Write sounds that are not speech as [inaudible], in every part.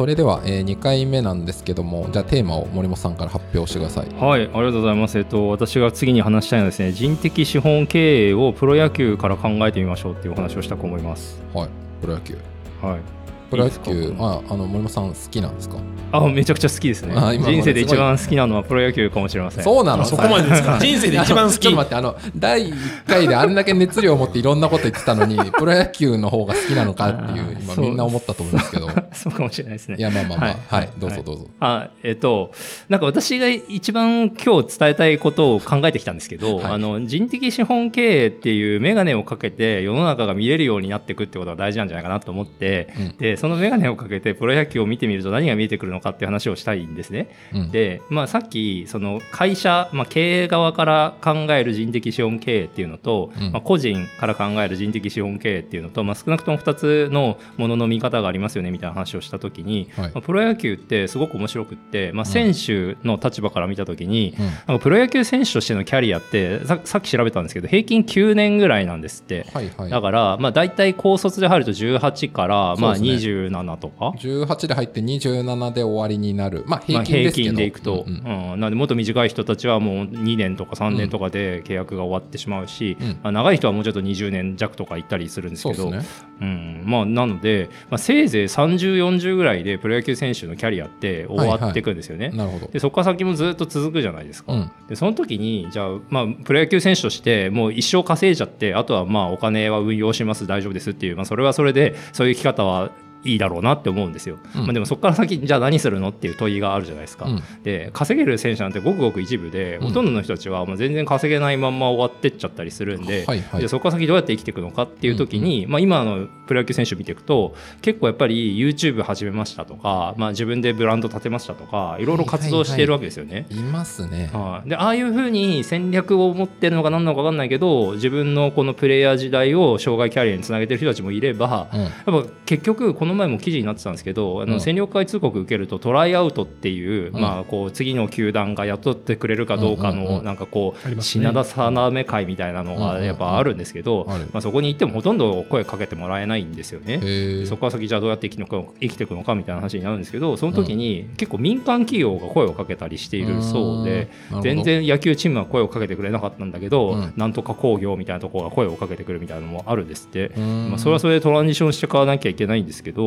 それでは、えー、2回目なんですけどもじゃあテーマを森本さんから発表してください。はいありがとうございます。えっと私が次に話したいのはですね人的資本経営をプロ野球から考えてみましょうっていうお話をしたく思います。はいプロ野球。はいプロ野球ああの森本さん好きなんですか？あめちゃくちゃ好きですね。人生で一番好きなのはプロ野球かもしれません。そうなの？そこまでですか？人生で一番好き。ちょっと待ってあの第1回であんだけ熱量を持っていろんなこと言ってたのに [laughs] プロ野球の方が好きなのかっていう今みんな思ったと思うんですけど。[laughs] そうかもしれないですね。いやまあまあまあ。はい、はい、どうぞどうぞ、あえっとなんか私が一番今日伝えたいことを考えてきたんですけど、はい、あの人的資本経営っていう眼鏡をかけて世の中が見れるようになっていくってことが大事なんじゃないかなと思って、うん、でその眼鏡をかけてプロ野球を見てみると何が見えてくるのかっていう話をしたいんですね。うん、で、まあ、さっきその会社、まあ、経営側から考える人的資本経営っていうのと、うん、まあ、個人から考える人的資本経営っていうのと、まあ、少なくとも2つのものの見方がありますよねみたいな話をした時に、はい、まあ、プロ野球ってすごく面白くって、まあ、選手の立場から見た時に、うん、なんかプロ野球選手としてのキャリアってささっき調べたんですけど平均9年ぐらいなんですって、はいはい、だから、まあ、大体高卒で入ると18から、まあ、27とか、ね、18で入って27で終わりになる、まあ、平均平均でいくと、うん、うん。うん、なんでもっと短い人たちはもう2年とか3年とかで契約が終わってしまうし、うん、まあ、長い人はもうちょっと20年弱とか行ったりするんですけど、ね、うん。まあ、なので、まあ、せいぜい3040ぐらいでプロ野球選手のキャリアって終わっていくんですよね。はいはい、でそこから先もずっと続くじゃないですか。でその時にじゃあ、まあ、プロ野球選手としてもう一生稼いじゃってあとはまあお金は運用します大丈夫ですっていう、まあ、それはそれでそういう生き方はいいだろうなって思うんですよ、うん、まあ、でもそこから先じゃあ何するのっていう問いがあるじゃないですか、うん、で稼げる選手なんてごくごく一部で、ほとんどの人たちはもう全然稼げないまんま終わってっちゃったりするんではいはい、でそこから先どうやって生きていくのかっていう時に、まあ、今のプロ野球選手見ていくと結構やっぱり YouTube 始めましたとか、まあ、自分でブランド立てましたとかいろいろ活動しているわけですよね。はいはいはい、いますね、はでああいうふうに戦略を持ってるのか何なのか分かんないけど自分のこのプレイヤー時代を障害キャリアにつなげてる人たちもいれば、うん、やっぱ結局この前も記事になってたんですけどあの戦力外通告受けるとトライアウトっていう、まあ、こう次の球団が雇ってくれるかどうかのなんかこう品田定め会みたいなのがやっぱあるんですけど、まあ、そこに行ってもほとんど声かけてもらえないんですよね。そこから先じゃあどうやって生きのか生きていくのかみたいな話になるんですけどその時に結構民間企業が声をかけたりしているそうで全然野球チームは声をかけてくれなかったんだけど、なんとか工業みたいなところが声をかけてくるみたいなのもあるんですって、まあ、それはそれでトランジションしていかなきゃいけないんですけど、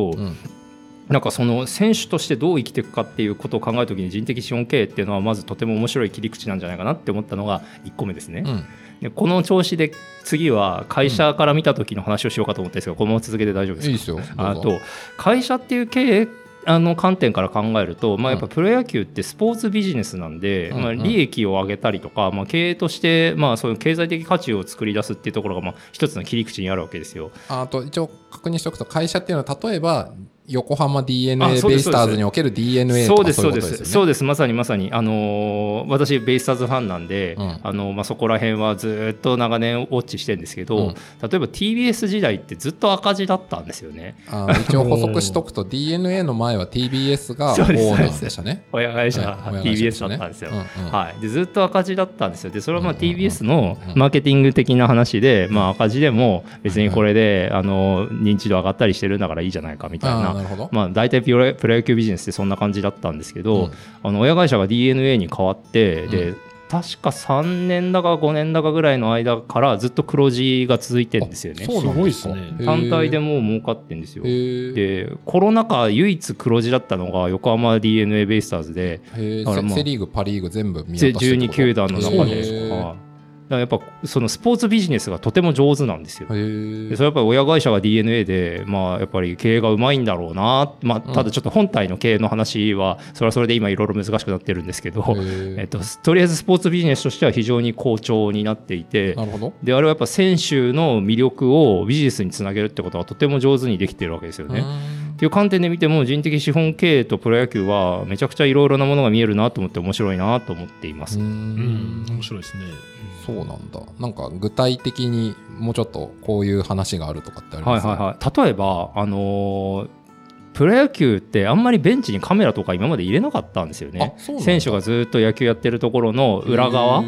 なんかその選手としてどう生きていくかっていうことを考えるときに人的資本経営っていうのはまずとても面白い切り口なんじゃないかなって思ったのが1個目ですね。うん、でこの調子で次は会社から見た時の話をしようかと思ったんですがこのまま続けて大丈夫ですか？いいですよ。あと会社っていう経営あの観点から考えると、まあ、やっぱプロ野球ってスポーツビジネスなんで、うん、まあ、利益を上げたりとか、まあ、経営として、まあ、そういう経済的価値を作り出すっていうところが、まあ、一つの切り口にあるわけですよ。あと一応確認しておくと会社っていうのは例えば横浜 d n a ベイスターズにおける d n a そうですそうです。そうですまさにまさに。あのー、私ベイスターズファンなんで、うん、あのまあそこら辺はずっと長年ウォッチしてるんですけど、うん、例えば TBS 時代ってずっと赤字だったんですよね。あ一応補足しとくと d n a の前は TBS がオーナーでしたね。親会社、はい、TBS だったんですよ、うんうん、はい、でずっと赤字だったんですよ。でそれはまあ TBS のマーケティング的な話で、まあ、赤字でも別にこれで、あの認知度上がったりしてるんだからいいじゃないかみたいなまあ大体プロプロ野球ビジネスってそんな感じだったんですけど、うん、あの親会社が d n a に変わって、うん、で確か3年だか5年だかぐらいの間からずっと黒字が続いてるんですよね。すごいです。ね。単体でもう儲かってんですよ。で、コロナ禍唯一黒字だったのが横浜 d n a ベイスターズで、だからまあ、セ・リーグ、パ・リーグ全部見渡して12球団の中で。やっぱそのスポーツビジネスがとても上手なんですよ。でそれやっぱり親会社が d n a で、まあ、やっぱり経営がうまいんだろうな、まあ、ただちょっと本体の経営の話はそれはそれで今いろいろ難しくなってるんですけど、えっと、とりあえずスポーツビジネスとしては非常に好調になっていてであれはやっぱ選手の魅力をビジネスにつなげるってことはとても上手にできてるわけですよね。いう観点で見ても人的資本経営とプロ野球はめちゃくちゃいろいろなものが見えるなと思って面白いなと思っています。うん。面白いですね。そうなんだ。なんか具体的にもうちょっとこういう話があるとかってあります？か、はいはいはい、例えば、あのー、プロ野球っってあんまりベンチにカメラとか今まで入れなかったんですよね。選手がずっと野球やってるところの裏側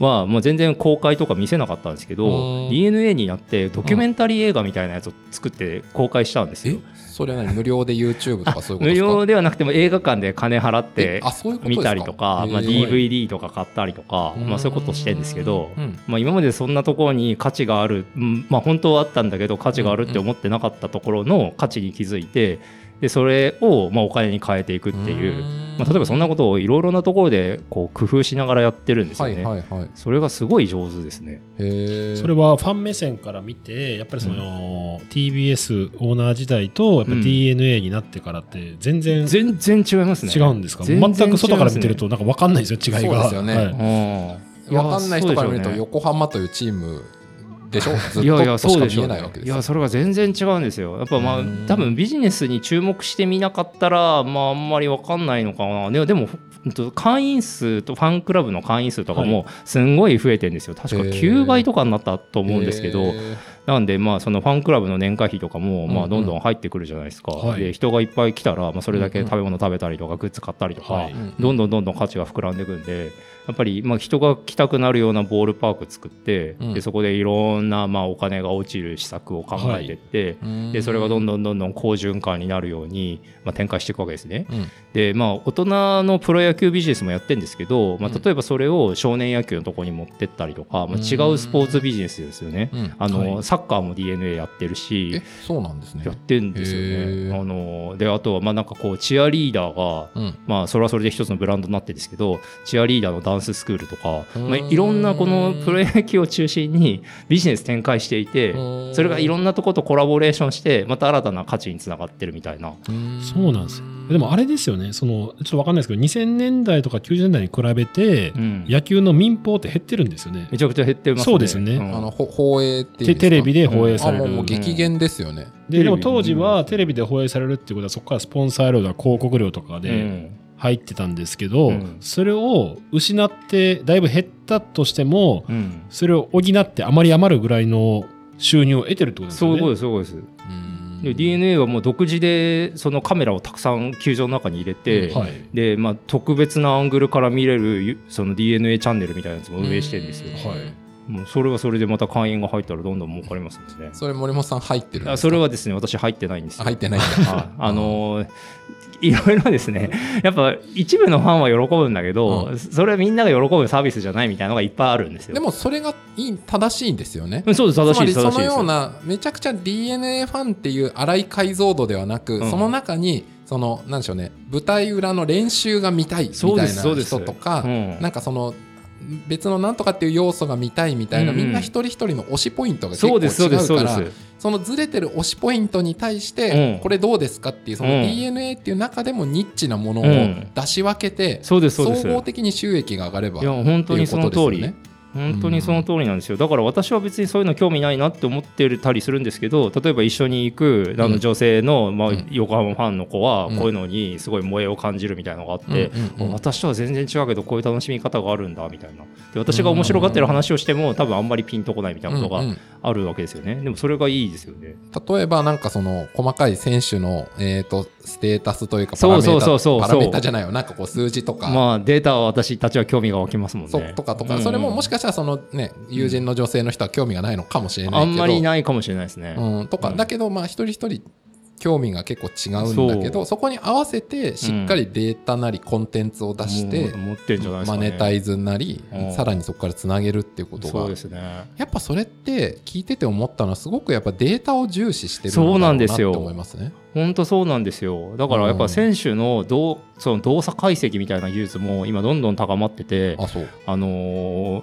はもう全然公開とか見せなかったんですけど DNA になってドキュメンタリー映画みたいなやつを作って公開したんですよ。それは何？無料で YouTube とかそういうこと無料ではなくても映画館で金払って見たりとかまあ、DVD とか買ったりとか、まあ、そういうことしてるんですけど、まあ、今までそんなところに価値がある、まあ、本当はあったんだけど価値があるって思ってなかったところの価値に気づいてでそれをまあお金に変えていくっていうまあ、例えばそんなことをいろいろなところでこう工夫しながらやってるんですよね、はいはいはい、それがすごい上手ですね。それはファン目線から見てやっぱりその、うん、TBS オーナー時代とやっぱ DNA になってからって全然、うん、全然違いますね。違うんですか？全く外から見てるとなんか分かんないですよ違いが。そうですよね、はい、分かんない人から見ると横浜というチームでしょ？ずっとしか見えないわけですいやそれが全然違うんですよ。やっぱまあ多分ビジネスに注目してみなかったらまああんまり分かんないのかな。でも会員数とファンクラブの会員数とかもすんごい増えてるんですよ。確か9倍とかになったと思うんですけどなんでまあそのファンクラブの年会費とかもまあどんどん入ってくるじゃないですか、うんうん、で人がいっぱい来たらまあそれだけ食べ物食べたりとかグッズ買ったりとかどんどんどんどん価値が膨らんでいくんでやっぱりまあ人が来たくなるようなボールパーク作って、うん、でそこでいろんなまあお金が落ちる施策を考えていって、はい、でそれがどんどんどんどん好循環になるようにまあ展開していくわけですね。うん、でまあ大人のプロ野球ビジネスもやってるんですけど、まあ、例えばそれを少年野球のところに持ってったりとか、まあ、違うスポーツビジネスですよね。あの、はい、サッカーも DNA やってるしそうなんですね。やってるんですよね。あのであとはまあなんかこうチアリーダーが、まあそれはそれで一つのブランドになってるんですけどチアリーダーのダンススクールとかまあ、いろんなこのプロ野球を中心にビジネス展開していてそれがいろんなとことコラボレーションしてまた新たな価値につながってるみたいな。そうなんですよ。でもあれですよね。そのちょっと分かんないですけど2000年代とか90年代に比べて、うん、野球の民放って減ってるんですよね。めちゃくちゃ減ってますね。そうですね、うん、あの放映っていうテレビで放映される、もう激減ですよね、ででも当時はテレビで放映されるっていうことはそこからスポンサー料とか広告料とかで、入ってたんですけど、うん、それを失ってだいぶ減ったとしても、うん、それを補ってあまり余るぐらいの収入を得てるってことですよね。そういうことです。そうですで DNA はもう独自でそのカメラをたくさん球場の中に入れて、はい、でまあ、特別なアングルから見れるその DNA チャンネルみたいなやつも運営してるんですよ。はいもうそれはそれでまた会員が入ったらどんどん儲かりますね。それ森本さん入ってるあそれはですね私入ってないんです入ってないあのー、いろいろですねやっぱ一部のファンは喜ぶんだけど、うん、それはみんなが喜ぶサービスじゃないみたいなのがいっぱいあるんですよ。でもそれがいい正しいんですよね。そうです正しいですそのようなめちゃくちゃ DNA ファンっていう荒い解像度ではなく、うん、その中にそのなんでしょうね舞台裏の練習が見たいみたいな人とか、うん、なんかその別のなんとかっていう要素が見たいみたいな、みんな一人一人の推しポイントが結構違うからそのずれてる推しポイントに対して、これどうですかっていうその DNA っていう中でもニッチなものを出し分けて、総合的に収益が上がればいや本当にその通り本当にその通りなんですよ、だから私は別にそういうの興味ないなって思ってたりするんですけど例えば一緒に行くあの女性の、まあ、横浜ファンの子はこういうのにすごい萌えを感じるみたいなのがあって、私とは全然違うけどこういう楽しみ方があるんだみたいな。で私が面白がってる話をしても多分あんまりピンとこないみたいなことがあるわけですよね。でもそれがいいですよね。例えばなんかその細かい選手の、えーと、ステータスというかパラメータそうそう。パラメータじゃないよ。なんかこう数字とか。まあデータは私たちは興味が湧きますもんね。とかとか、それももしかしたらそのね友人の女性の人は興味がないのかもしれないけど、あんまりないかもしれないですね。うん、とか、だけどまあ一人一人興味が結構違うんだけどそこに合わせてしっかりデータなりコンテンツを出して、マネタイズなり、さらにそこからつなげるっていうことが、ね、やっぱそれって聞いてて思ったのはすごくやっぱデータを重視してるんだなって思いますね。本当そうなんですよ。だからやっぱ選手のどうその動作解析みたいな技術も今どんどん高まっててああのー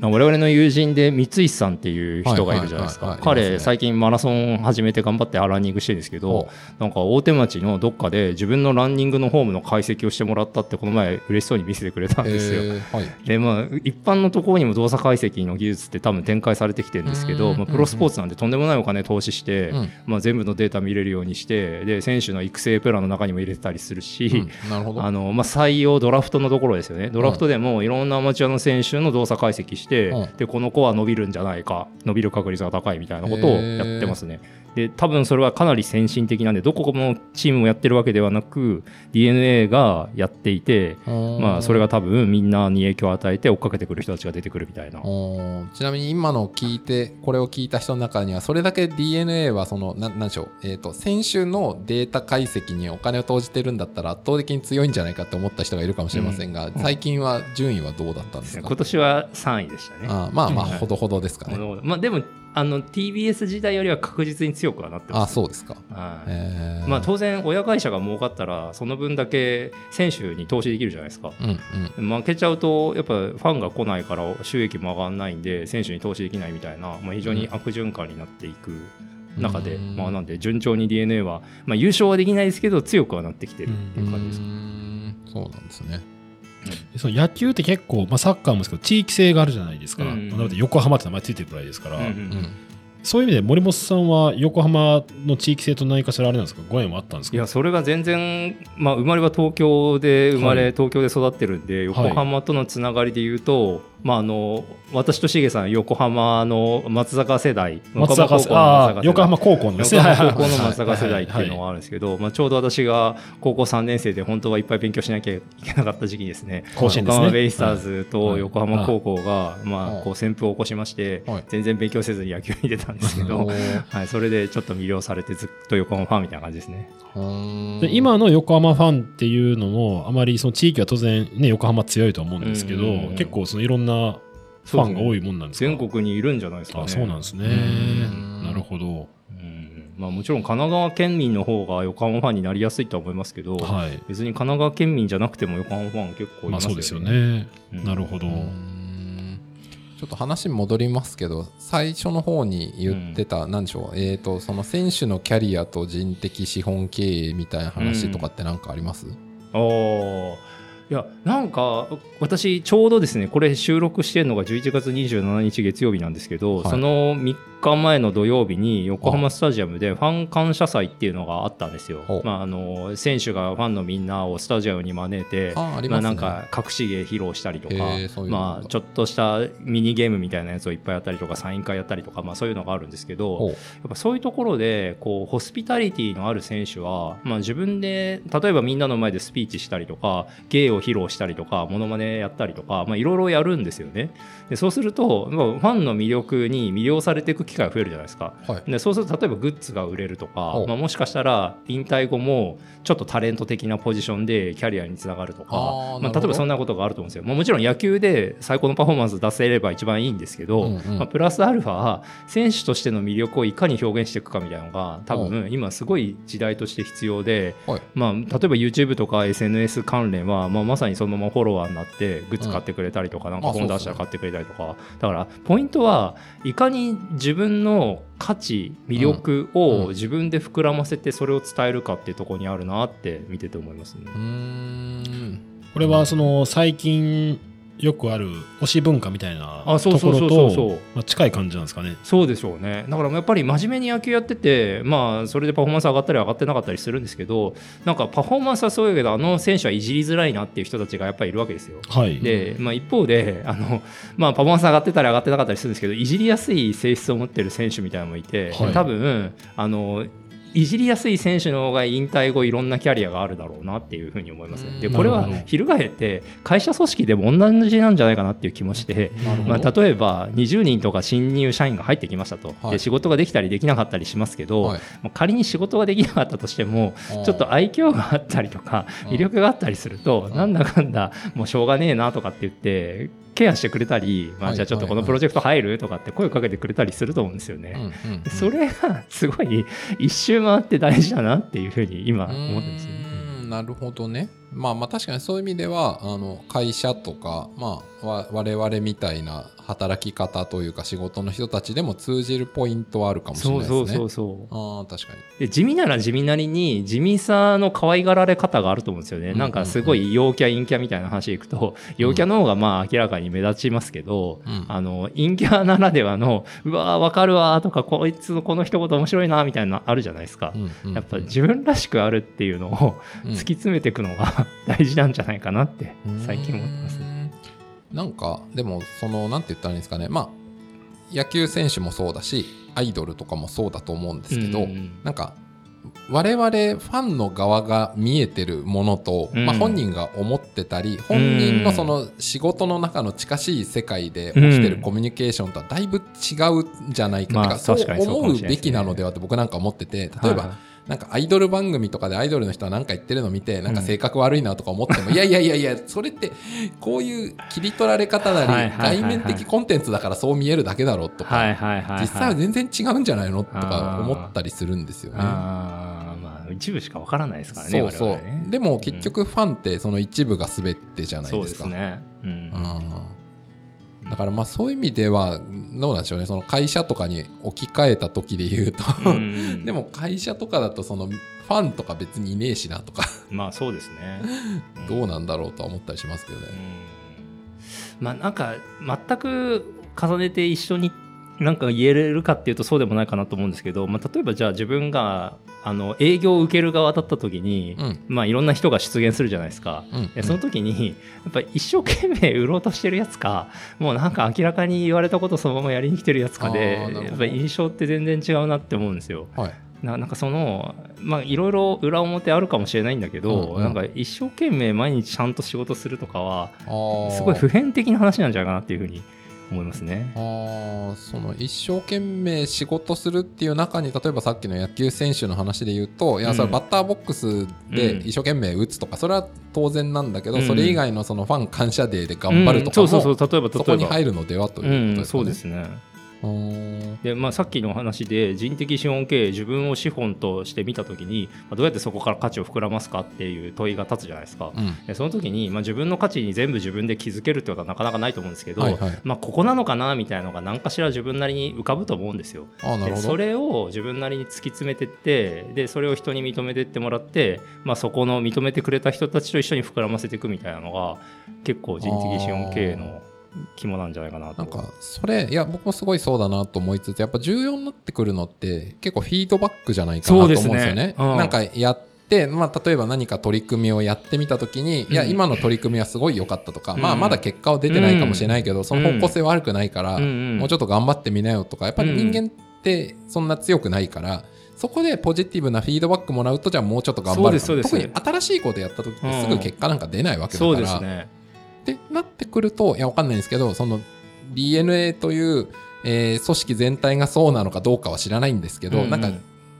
我々の友人で三石さんっていう人がいるじゃないですか。彼最近マラソン始めて頑張ってランニングしてるんですけどなんか大手町のどっかで自分のランニングのホームの解析をしてもらったってこの前嬉しそうに見せてくれたんですよ。でまあ一般のところにも動作解析の技術って多分展開されてきてるんですけど、まあ、プロスポーツなんでとんでもないお金投資して、まあ、全部のデータ見れるようにしてで選手の育成プランの中にも入れてたりするし、あのまあ、採用ドラフトのところですよね。ドラフトでもいろんなアマチュアの選手の動作解析してして、うん、でこの子は伸びるんじゃないか伸びる確率が高いみたいなことをやってますね。で多分それはかなり先進的なんでどこのチームもやってるわけではなく DNA がやっていて、まあ、それが多分みんなに影響を与えて追っかけてくる人たちが出てくるみたいな。ちなみに今の聞いてこれを聞いた人の中にはそれだけ DNA はそのななんでしょう、えーと、選手のデータ解析にお金を投じてるんだったら圧倒的に強いんじゃないかって思った人がいるかもしれませんが、うん、最近は順位はどうだったんですか？今年は3位でしたね。あまあまあほどほどですかね、まあ、でもあの TBS 時代よりは確実に強くはなってます、あそうですか、はい。まあ、当然親会社が儲かったらその分だけ選手に投資できるじゃないですか、うんうん、負けちゃうとやっぱファンが来ないから収益も上がらないんで選手に投資できないみたいな、まあ、非常に悪循環になっていく中で、うん、まあ、なんで順調に d n a は、まあ、優勝はできないですけど強くはなってきてるっていう感じですか、そうなんですねその野球って結構、まあ、サッカーもですけど地域性があるじゃないですか、うん、なので横浜って名前ついてるくらいですから、うんうんうん。そういう意味で森本さんは横浜の地域性と何かしらあれなんですか？ご縁はあったんですか？いやそれが全然、まあ、生まれは東京で生まれ、はい、東京で育ってるんで横浜とのつながりで言うと、はいまあ、あの私としげさん横浜の松坂世代松坂あ横浜高校の、横浜高校の松坂世代っていうのがあるんですけど、まあ、ちょうど私が高校3年生で本当はいっぱい勉強しなきゃいけなかった時期ですね。甲子園ですね。横浜ベイスターズと横浜高校が、まあ、こう旋風を起こしまして、全然勉強せずに野球に出たんですけど、はい、それでちょっと魅了されてずっと横浜ファンみたいな感じですね。で今の横浜ファンっていうのもあまりその地域は当然、ね、横浜強いと思うんですけど、結構そのいろんなファンが多いもんなんですか、ね、全国にいるんじゃないですか、ね、あそうなんですね。なるほど。まあ、もちろん神奈川県民の方が横浜ファンになりやすいとは思いますけど、はい、別に神奈川県民じゃなくても横浜ファン結構いますよね。まあ、そうですよね、うん、なるほど。ちょっと話戻りますけど最初の方に言ってた、うん、なんでしょう、えーと、その選手のキャリアと人的資本経営みたいな話とかって何かあります、うん、あいやなんか私ちょうどですねこれ収録してるのが11月27日月曜日なんですけど、はい、その3日前の土曜日に横浜スタジアムでファン感謝祭っていうのがあったんですよ。まあ、あの選手がファンのみんなをスタジアムに招いてまあ、ね、まあなんか隠し芸披露したりとか、まあ、ちょっとしたミニゲームみたいなやつをいっぱいやったりとかサイン会やったりとか、まあ、そういうのがあるんですけどやっぱそういうところでこうホスピタリティのある選手は、まあ、自分で例えばみんなの前でスピーチしたりとか芸を披露したりとかモノマネやったりとかいろいろやるんですよね。でそうするとファンの魅力に魅了されていく機会が増えるじゃないですか。はい、でそうすると例えばグッズが売れるとか、まあ、もしかしたら引退後もちょっとタレント的なポジションでキャリアにつながるとかまあ、例えばそんなことがあると思うんですよ。まあ、もちろん野球で最高のパフォーマンス出せれば一番いいんですけど、うんうん、まあ、プラスアルファ選手としての魅力をいかに表現していくかみたいなのが多分今すごい時代として必要で、まあ、例えば YouTube とか SNS 関連は、まあ、まさにそのままフォロワーになってグッズ買ってくれたりとか、なんか本出したら買ってくれたりとか。だからポイントはいかに自分の価値魅力を自分で膨らませてそれを伝えるかっていうところにあるなって見てて思いますね。これはその最近よくある推し文化みたいなところと近い感じなんですかね。そうでしょうね。だからやっぱり真面目に野球やっててまあそれでパフォーマンス上がったり上がってなかったりするんですけどなんかパフォーマンスはそうやけどあの選手はいじりづらいなっていう人たちがやっぱりいるわけですよ、はい、で、まあ、一方であの、まあ、パフォーマンス上がってたり上がってなかったりするんですけどいじりやすい性質を持ってる選手みたいなのもいて、はい、多分あのいじりやすい選手の方が引退後いろんなキャリアがあるだろうなっていうふうに思いますでこれは翻って会社組織でも同じなんじゃないかなっていう気もして、まあ、例えば20人とか新入社員が入ってきましたと、はい、で仕事ができたりできなかったりしますけど、はい、仮に仕事ができなかったとしてもちょっと愛嬌があったりとか魅力があったりするとなんだかんだもうしょうがねえなとかって言ってケアしてくれたり、まあ、じゃあちょっとこのプロジェクト入るとかって声をかけてくれたりすると思うんですよね。それがすごい一周回って大事だなっていうふうに今思ってますね。なるほどね。まあまあ確かにそういう意味ではあの会社とか、まあ、我々みたいな働き方というか仕事の人たちでも通じるポイントはあるかもしれないですね。そうそうそうあ確かに。で地味なら地味なりに地味さの可愛がられ方があると思うんですよね。なんかすごい陽キャ陰キャみたいな話でいくと陽キャの方がまあ明らかに目立ちますけど、うん、あの陰キャならではのうわわかるわとかこいつのこの一言面白いなみたいなのあるじゃないですか。やっぱ自分らしくあるっていうのを突き詰めていくのが大事なんじゃないかなって最近思ってますね。なんかでもそのなんて言ったらいいんですかね。まあ野球選手もそうだしアイドルとかもそうだと思うんですけど、うんうん、なんか我々ファンの側が見えてるものと、うん、まあ、本人が思ってたり本人のその仕事の中の近しい世界で起きてるコミュニケーションとはだいぶ違うんじゃないか,、まあ、そう思うべきなのではって僕なんか思ってて例えば、はいなんかアイドル番組とかでアイドルの人は何か言ってるのを見てなんか性格悪いなとか思っても、[laughs] いやいやいやいやそれってこういう切り取られ方なり外面的コンテンツだからそう見えるだけだろうとか実際は全然違うんじゃないのとか思ったりするんですよね。一部しかわからないですからね。そうそう。ね、でも結局ファンってその一部が全てじゃないですか。そうですね。うん。だからまあそういう意味ではどうなんでしょうね。その会社とかに置き換えた時で言うと。[laughs] でも会社とかだとそのファンとか別にいねえしなとか。まあそうですね、[laughs] どうなんだろうとは思ったりしますけどね、まあなんか全く重ねて一緒になんか言えれるかっていうとそうでもないかなと思うんですけど、まあ、例えばじゃあ自分があの営業を受ける側だった時に、うん、まあ、いろんな人が出現するじゃないですか、うん。うん、その時にやっぱり一生懸命売ろうとしてるやつかもうなんか明らかに言われたことそのままやりに来てるやつかでやっぱり印象って全然違うなって思うんですよ。はい。ななんかそのまあいろいろ裏表あるかもしれないんだけど、うんうん、なんか一生懸命毎日ちゃんと仕事するとかはすごい普遍的な話なんじゃないかなっていうふうに思いますね。あその一生懸命仕事するっていう中に例えばさっきの野球選手の話で言うと、いやそれバッターボックスで一生懸命打つとか、それは当然なんだけど、それ以外のそのファン感謝デーで頑張るとかも、そこに入るのではということですね。そうですねでまあ、さっきの話で人的資本経営自分を資本として見た時に、まあ、どうやってそこから価値を膨らますかっていう問いが立つじゃないですか、うん、でその時に、まあ、自分の価値に全部自分で気づけるってことはなかなかないと思うんですけど、はいはい、まあ、ここなのかなみたいなのが何かしら自分なりに浮かぶと思うんですよ。でそれを自分なりに突き詰めてってでそれを人に認めてってもらって、まあ、そこの認めてくれた人たちと一緒に膨らませていくみたいなのが結構人的資本経営の肝なんじゃないかなと。なんかそれいや僕もすごいそうだなと思いつつやっぱ重要になってくるのって結構フィードバックじゃないかなと思うんですよね。ねうん、なんかやって、まあ、例えば何か取り組みをやってみた時に、いや今の取り組みはすごい良かったとか、うん、まあまだ結果は出てないかもしれないけど、うん、その方向性悪くないから、もうちょっと頑張ってみなよとかやっぱり人間ってそんな強くないから。そこでポジティブなフィードバックもらうとじゃあもうちょっと頑張る特に新しいことやった時ってすぐ結果なんか出ないわけだから、ね、ってなってくると、いや、わかんないんですけど、その DNA という、えー、組織全体がそうなのかどうかは知らないんですけど、うんうん、なんか、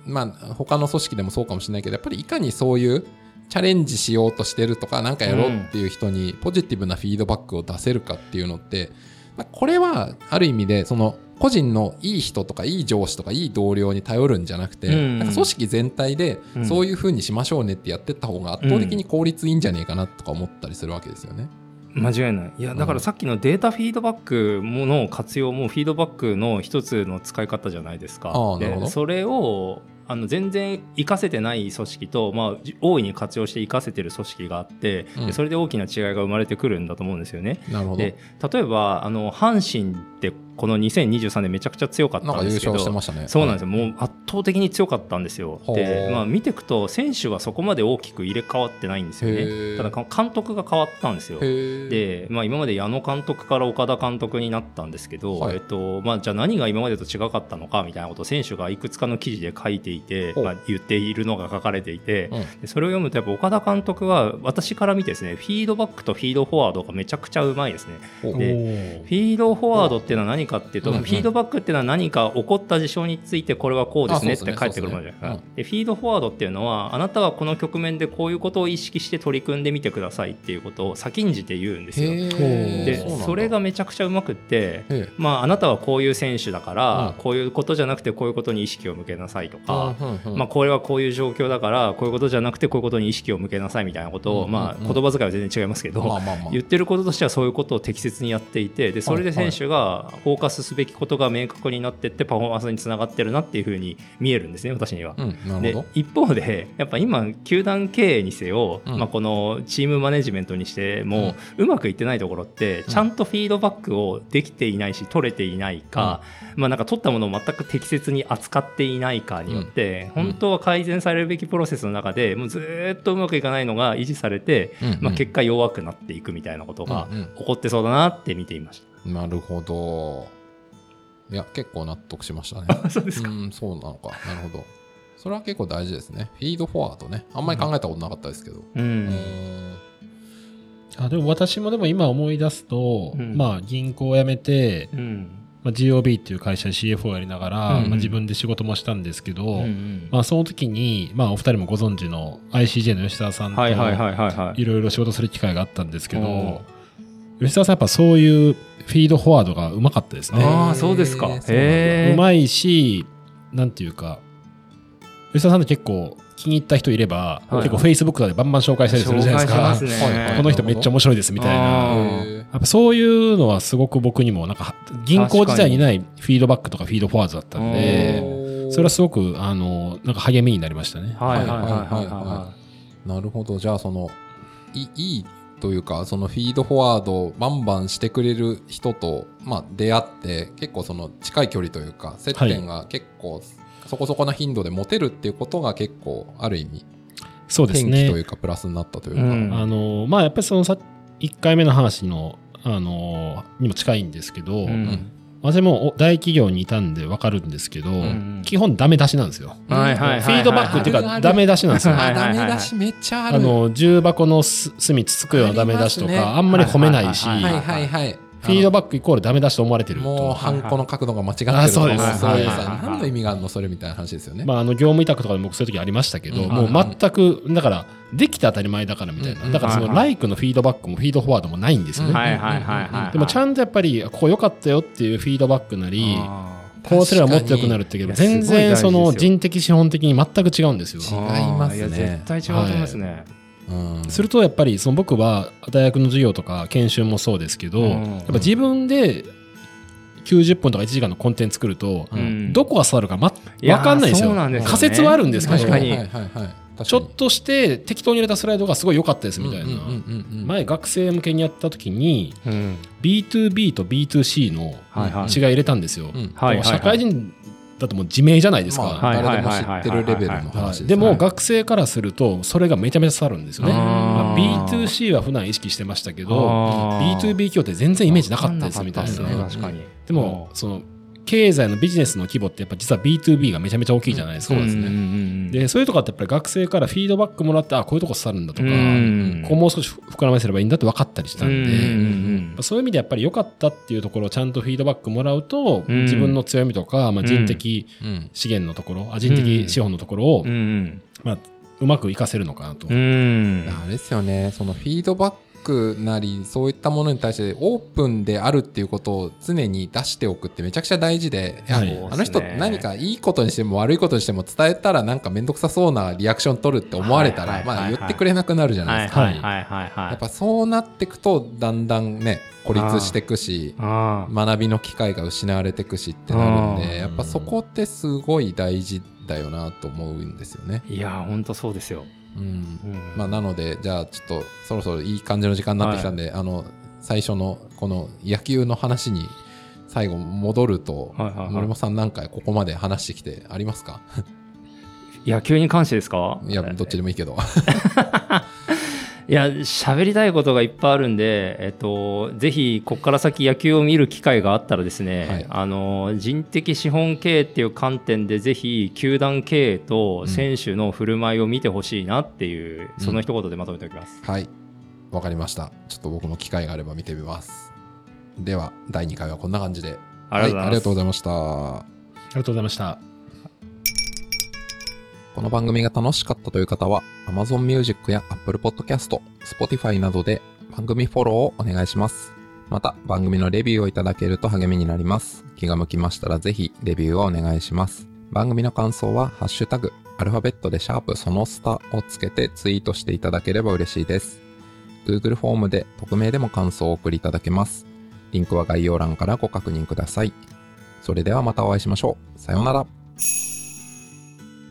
まあ、他の組織でもそうかもしれないけど、やっぱりいかにそういうチャレンジしようとしてるとか、なんかやろうっていう人にポジティブなフィードバックを出せるかっていうのって、まあ、これはある意味で、その、個人のいい人とかいい上司とかいい同僚に頼るんじゃなくて、なんか組織全体でそういうふうにしましょうねってやってった方が圧倒的に効率いいんじゃねえかなとか思ったりするわけですよね。うん間違いない。いやだからさっきのデータフィードバックの活用もフィードバックの一つの使い方じゃないですか。でそれをあの全然活かせてない組織と、まあ、大いに活用して活かせてる組織があって、うん、それで大きな違いが生まれてくるんだと思うんですよね。で例えばあの阪神ってこの2023年めちゃくちゃ強かったんですけど、ね、そうなんですよ、もう圧倒的に強かったんですよ。で、まあ、見ていくと選手はそこまで大きく入れ替わってないんですよね。ただ監督が変わったんですよ。で、まあ、今まで矢野監督から岡田監督になったんですけど、はい、えっとまあ、じゃあ何が今までと違かったのかみたいなことを選手がいくつかの記事で書いていて、まあ、言っているのが書かれていて、うん、それを読むとやっぱ岡田監督は私から見てですねフィードバックとフィードフォワードがめちゃくちゃうまいですね。でフィードフォワードっていうのは何かっていうと、フィードバックっていうのは何か起こった事象についてこれはこうですねって返ってくるものじゃない。ですか。でフィードフォワードっていうのはあなたはこの局面でこういうことを意識して取り組んでみてくださいっていうことを先んじて言うんですよ。でそれがめちゃくちゃうまくって、まあ、あなたはこういう選手だから、こういうことじゃなくてこういうことに意識を向けなさいとか、まあ、これはこういう状況だからこういうことじゃなくてこういうことに意識を向けなさいみたいなことを、まあ、言葉遣いは全然違いますけど、言ってることとしてはそういうことを適切にやっていてでそれで選手が方ーカスすべきことが明確になってってパフォーマンスにつながってるなっていうふうに見えるんですね私には。うん、で一方でやっぱ今球団経営にせよ、うん、まあ、このチームマネジメントにしても、うん、うまくいってないところってちゃんとフィードバックをできていないし取れていないか、まあ、なんか取ったものを全く適切に扱っていないかによって、本当は改善されるべきプロセスの中でもうずっとうまくいかないのが維持されて、まあ、結果弱くなっていくみたいなことが起こってそうだなって見ていました。なるほど。いや、結構納得しましたね。[laughs] そうですか。うん、そうなのか。なるほど。それは結構大事ですね。フィードフォワードね。あんまり考えたことなかったですけど。うん。あでも私もでも今思い出すと、うん、まあ銀行を辞めて、うん、まあ、GOB っていう会社で CFO をやりながら、うんうん、まあ、自分で仕事もしたんですけど、うんうん、まあ、その時に、まあ、お二人もご存知の ICJ の吉沢さんといろいろ仕事する機会があったんですけど、吉沢さんやっぱそういうフィードフォワードがうまかったですね。ああ、そうですか。うまいし、なんていうか、吉沢さんって結構気に入った人いれば、はい、結構フェイスブックでバンバン紹介したりするじゃないですか。ね、この人めっちゃ面白いですみたいな。やっぱそういうのはすごく僕にもなんか銀行時代にないフィードバックとかフィードフォワードだったんで、それはすごくあのなんか励みになりましたね。はいはいはいはい。なるほど。じゃあそのいいいというかそのフィードフォワードをバンバンしてくれる人と、まあ、出会って結構その近い距離というか接点が結構そこそこな頻度で持てるっていうことが結構ある意味そうですね。というかプラスになったというか。うん、あのまあやっぱりそのさ1回目の話のあのにも近いんですけど、うん、私も大企業にいたんで分かるんですけど、うん、基本ダメ出しなんですよ。フィードバックっていうかダメ出しなんですよ。ダメ出しめっちゃある。あの重箱の隅つつくようなダメ出しとかあんまり褒めないし。はいはいはい。フィードバックイコールダメ出しと思われてるもうハンコの角度が間違ってるとそうですそうです何の意味があるのそれみたいな話ですよね。まああの業務委託とかで僕そういう時ありましたけど、もう全くだからできて当たり前だからみたいな、だからそのライクのフィードバックもフィードフォワードもないんですよね、はいはいはいでもちゃんとやっぱりここ良かったよっていうフィードバックなりこうすればもっと良くなるっていうけど全然その人的資本的に全く違うんですよ。違いますね。絶対違うと思いますね、するとやっぱりその僕は大学の授業とか研修もそうですけど、やっぱ自分で90分とか1時間のコンテンツ作ると、どこが座るか、ま、分かんないですよ。仮説はあるんですけど確かに、ちょっとして適当に入れたスライドがすごい良かったですみたいな。前学生向けにやった時に、B2B と B2C の違い入れたんですよ、社会人だともう自明じゃないですか、まあ、誰でも知ってるレベルの話でも学生からするとそれがめちゃめちゃ刺さるんですよね、まあ、B2C は普段意識してましたけど B2B 業って全然イメージなかったですみたいな、でもその経済のビジネスの規模ってやっぱ実は B2B がめちゃめちゃ大きいじゃないですか。そうですね。で、そういうとこってやっぱり学生からフィードバックもらって、あ、こういうとこ刺さるんだとか、こうもう少し膨らませればいいんだって分かったりしたんで、そういう意味でやっぱり良かったっていうところをちゃんとフィードバックもらうと、自分の強みとか、まあ、人的資源のところ、あ人的資本のところを、まあ、うまく活かせるのかなと。あれですよね、そのフィードバッククなりそういったものに対してオープンであるっていうことを常に出しておくってめちゃくちゃ大事で、はい、あの人何かいいことにしても悪いことにしても伝えたらなんか面倒くさそうなリアクション取るって思われたら、まあ言ってくれなくなるじゃないですか。やっぱそうなっていくとだんだんね孤立していくし学びの機会が失われていくしってなるんでやっぱそこってすごい大事だよなと思うんですよね。いや本当そうですよ。うん、まあ、なのでじゃあちょっとそろそろいい感じの時間になってきたんで、はい、あの最初のこの野球の話に最後戻ると、はいはいはい、森本さん何回ここまで話してきてありますか？[laughs] 野球に関してですか？いやどっちでもいいけど [laughs] [laughs] いや喋りたいことがいっぱいあるんで、えっと、ぜひここから先野球を見る機会があったらですね、はい、あの人的資本経営っていう観点でぜひ球団経営と選手の振る舞いを見てほしいなっていう、うん、その一言でまとめておきます、はい。わかりました。ちょっと僕も機会があれば見てみます。では第2回はこんな感じで。ありがとうございました、ありがとうございましたこの番組が楽しかったという方は、Amazon Music や Apple Podcast、Spotify などで番組フォローをお願いします。また、番組のレビューをいただけると励みになります。気が向きましたらぜひ、レビューをお願いします。番組の感想は、ハッシュタグ、アルファベットでシャープそのスタをつけてツイートしていただければ嬉しいです。Google フォームで匿名でも感想を送りいただけます。リンクは概要欄からご確認ください。それではまたお会いしましょう。さようなら。